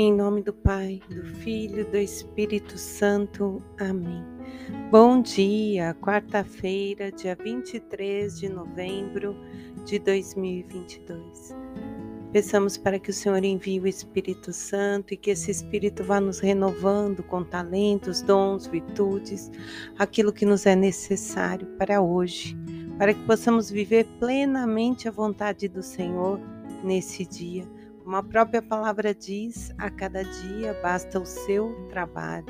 Em nome do Pai, do Filho, do Espírito Santo. Amém. Bom dia, quarta-feira, dia 23 de novembro de 2022. Peçamos para que o Senhor envie o Espírito Santo e que esse Espírito vá nos renovando com talentos, dons, virtudes, aquilo que nos é necessário para hoje, para que possamos viver plenamente a vontade do Senhor nesse dia como a própria palavra diz, a cada dia basta o seu trabalho.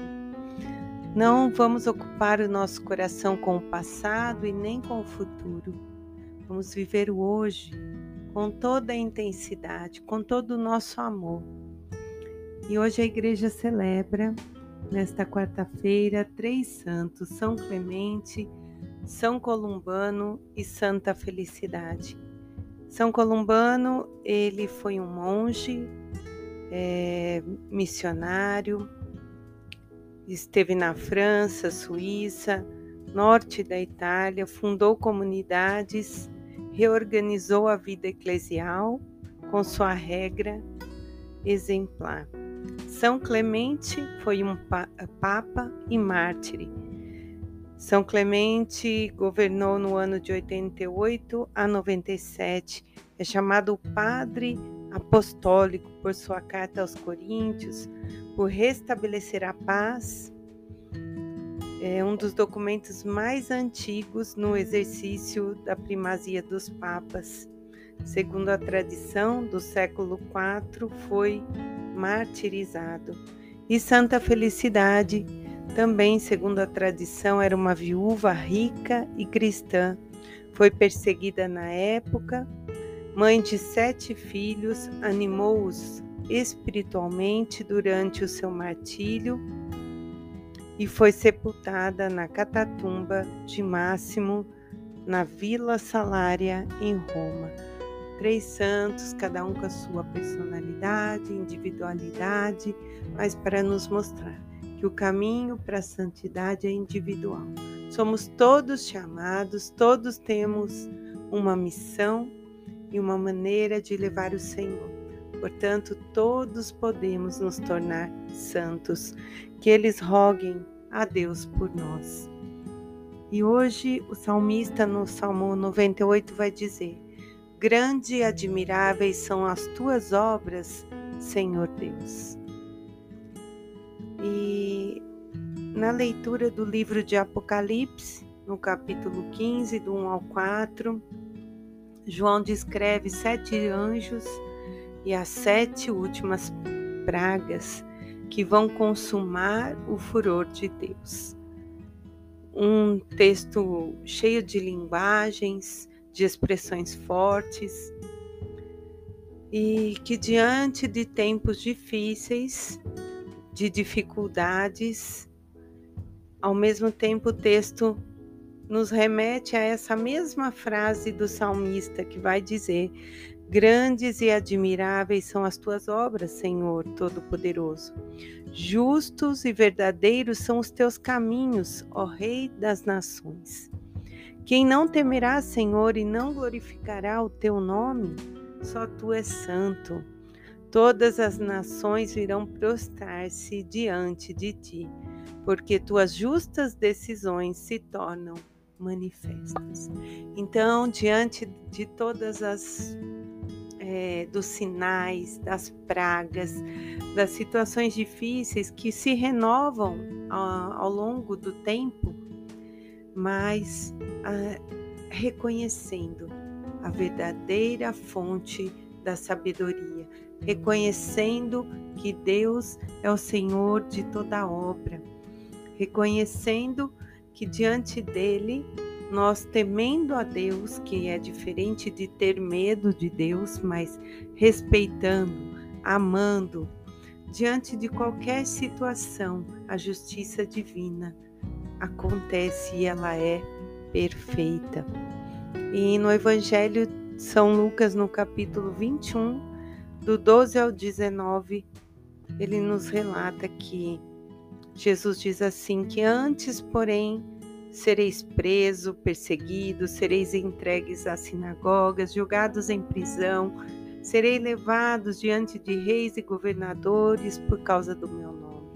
Não vamos ocupar o nosso coração com o passado e nem com o futuro. Vamos viver o hoje com toda a intensidade, com todo o nosso amor. E hoje a igreja celebra, nesta quarta-feira, três santos: São Clemente, São Columbano e Santa Felicidade. São Columbano, ele foi um monge, é, missionário, esteve na França, Suíça, norte da Itália, fundou comunidades, reorganizou a vida eclesial com sua regra exemplar. São Clemente foi um papa e mártir são Clemente governou no ano de 88 a 97. É chamado Padre Apostólico por sua carta aos Coríntios, por restabelecer a paz. É um dos documentos mais antigos no exercício da primazia dos papas. Segundo a tradição, do século IV foi martirizado. E Santa Felicidade também, segundo a tradição, era uma viúva rica e cristã. Foi perseguida na época. Mãe de sete filhos, animou-os espiritualmente durante o seu martírio e foi sepultada na catatumba de Máximo, na Vila Salária, em Roma. Três santos, cada um com a sua personalidade, individualidade, mas para nos mostrar que o caminho para a santidade é individual. Somos todos chamados, todos temos uma missão e uma maneira de levar o Senhor. Portanto, todos podemos nos tornar santos. Que eles roguem a Deus por nós. E hoje o salmista no Salmo 98 vai dizer: Grande e admiráveis são as tuas obras, Senhor Deus. E na leitura do livro de Apocalipse, no capítulo 15, do 1 ao 4, João descreve sete anjos e as sete últimas pragas que vão consumar o furor de Deus. Um texto cheio de linguagens, de expressões fortes, e que diante de tempos difíceis, de dificuldades. Ao mesmo tempo, o texto nos remete a essa mesma frase do salmista que vai dizer: Grandes e admiráveis são as tuas obras, Senhor Todo-Poderoso. Justos e verdadeiros são os teus caminhos, ó Rei das nações. Quem não temerá, Senhor, e não glorificará o teu nome, só tu és santo. Todas as nações virão prostrar-se diante de ti, porque tuas justas decisões se tornam manifestas. Então, diante de todas as é, dos sinais, das pragas, das situações difíceis que se renovam ao, ao longo do tempo, mas a, reconhecendo a verdadeira fonte da sabedoria, reconhecendo que Deus é o Senhor de toda obra, reconhecendo que diante dele nós temendo a Deus, que é diferente de ter medo de Deus, mas respeitando, amando, diante de qualquer situação, a justiça divina acontece e ela é perfeita. E no Evangelho de São Lucas, no capítulo 21, do 12 ao 19, ele nos relata que Jesus diz assim: que antes, porém, sereis preso, perseguido, sereis entregues às sinagogas, julgados em prisão, Serei levado diante de reis e governadores por causa do meu nome.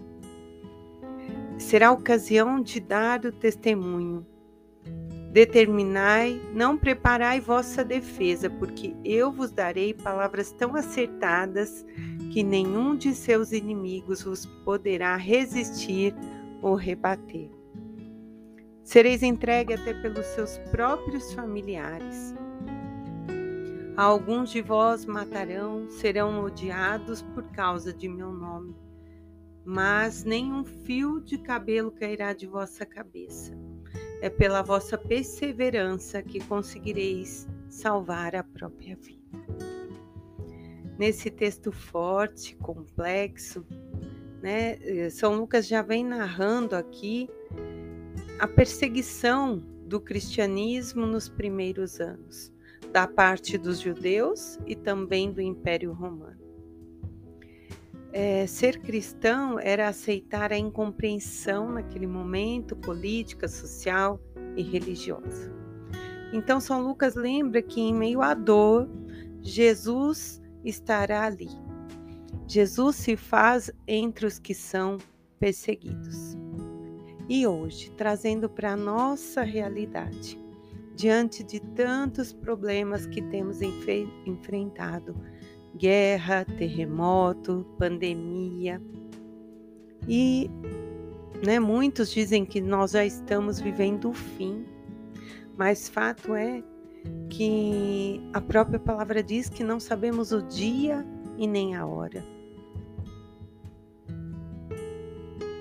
Será ocasião de dar o testemunho. Determinai, não preparai vossa defesa, porque eu vos darei palavras tão acertadas que nenhum de seus inimigos vos poderá resistir ou rebater. Sereis entregue até pelos seus próprios familiares. Alguns de vós matarão, serão odiados por causa de meu nome, mas nenhum fio de cabelo cairá de vossa cabeça. É pela vossa perseverança que conseguireis salvar a própria vida. Nesse texto forte, complexo, né, São Lucas já vem narrando aqui a perseguição do cristianismo nos primeiros anos, da parte dos judeus e também do Império Romano. É, ser cristão era aceitar a incompreensão naquele momento política, social e religiosa. Então, São Lucas lembra que em meio à dor, Jesus estará ali. Jesus se faz entre os que são perseguidos e hoje, trazendo para a nossa realidade, diante de tantos problemas que temos enfrentado guerra, terremoto, pandemia. E né, muitos dizem que nós já estamos vivendo o fim, mas fato é que a própria palavra diz que não sabemos o dia e nem a hora.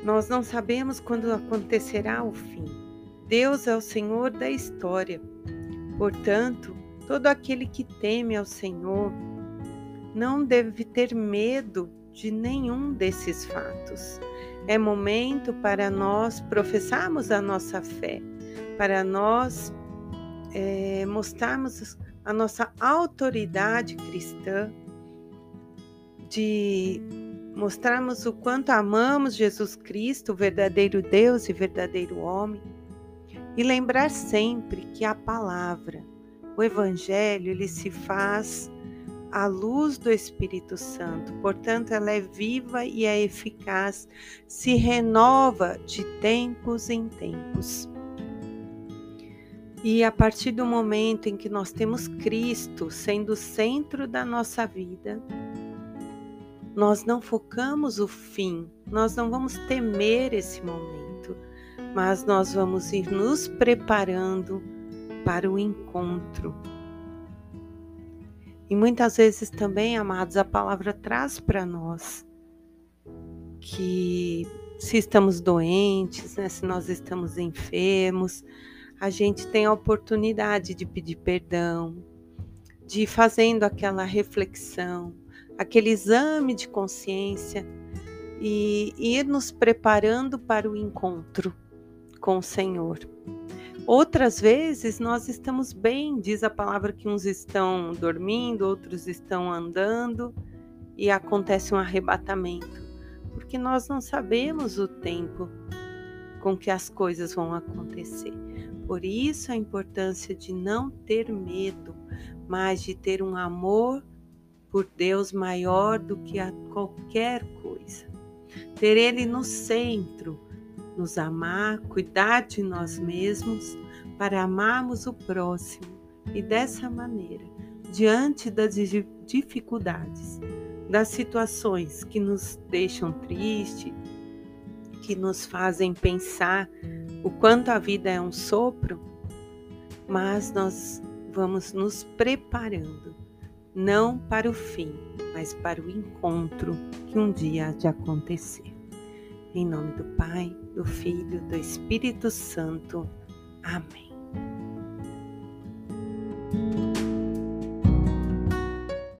Nós não sabemos quando acontecerá o fim. Deus é o Senhor da história. Portanto, todo aquele que teme ao Senhor não deve ter medo de nenhum desses fatos. É momento para nós professarmos a nossa fé, para nós é, mostrarmos a nossa autoridade cristã, de mostrarmos o quanto amamos Jesus Cristo, o verdadeiro Deus e verdadeiro homem, e lembrar sempre que a palavra, o Evangelho, ele se faz à luz do Espírito Santo, portanto, ela é viva e é eficaz, se renova de tempos em tempos. E a partir do momento em que nós temos Cristo sendo o centro da nossa vida, nós não focamos o fim, nós não vamos temer esse momento, mas nós vamos ir nos preparando para o encontro. E muitas vezes também, amados, a palavra traz para nós que se estamos doentes, né, se nós estamos enfermos, a gente tem a oportunidade de pedir perdão, de ir fazendo aquela reflexão, aquele exame de consciência e ir nos preparando para o encontro com o Senhor. Outras vezes nós estamos bem, diz a palavra que uns estão dormindo, outros estão andando e acontece um arrebatamento, porque nós não sabemos o tempo com que as coisas vão acontecer. Por isso a importância de não ter medo, mas de ter um amor por Deus maior do que a qualquer coisa. Ter Ele no centro, nos amar, cuidar de nós mesmos para amarmos o próximo e dessa maneira, diante das dificuldades, das situações que nos deixam tristes, que nos fazem pensar o quanto a vida é um sopro, mas nós vamos nos preparando não para o fim, mas para o encontro que um dia há de acontecer. Em nome do Pai, do Filho, do Espírito Santo. Amém.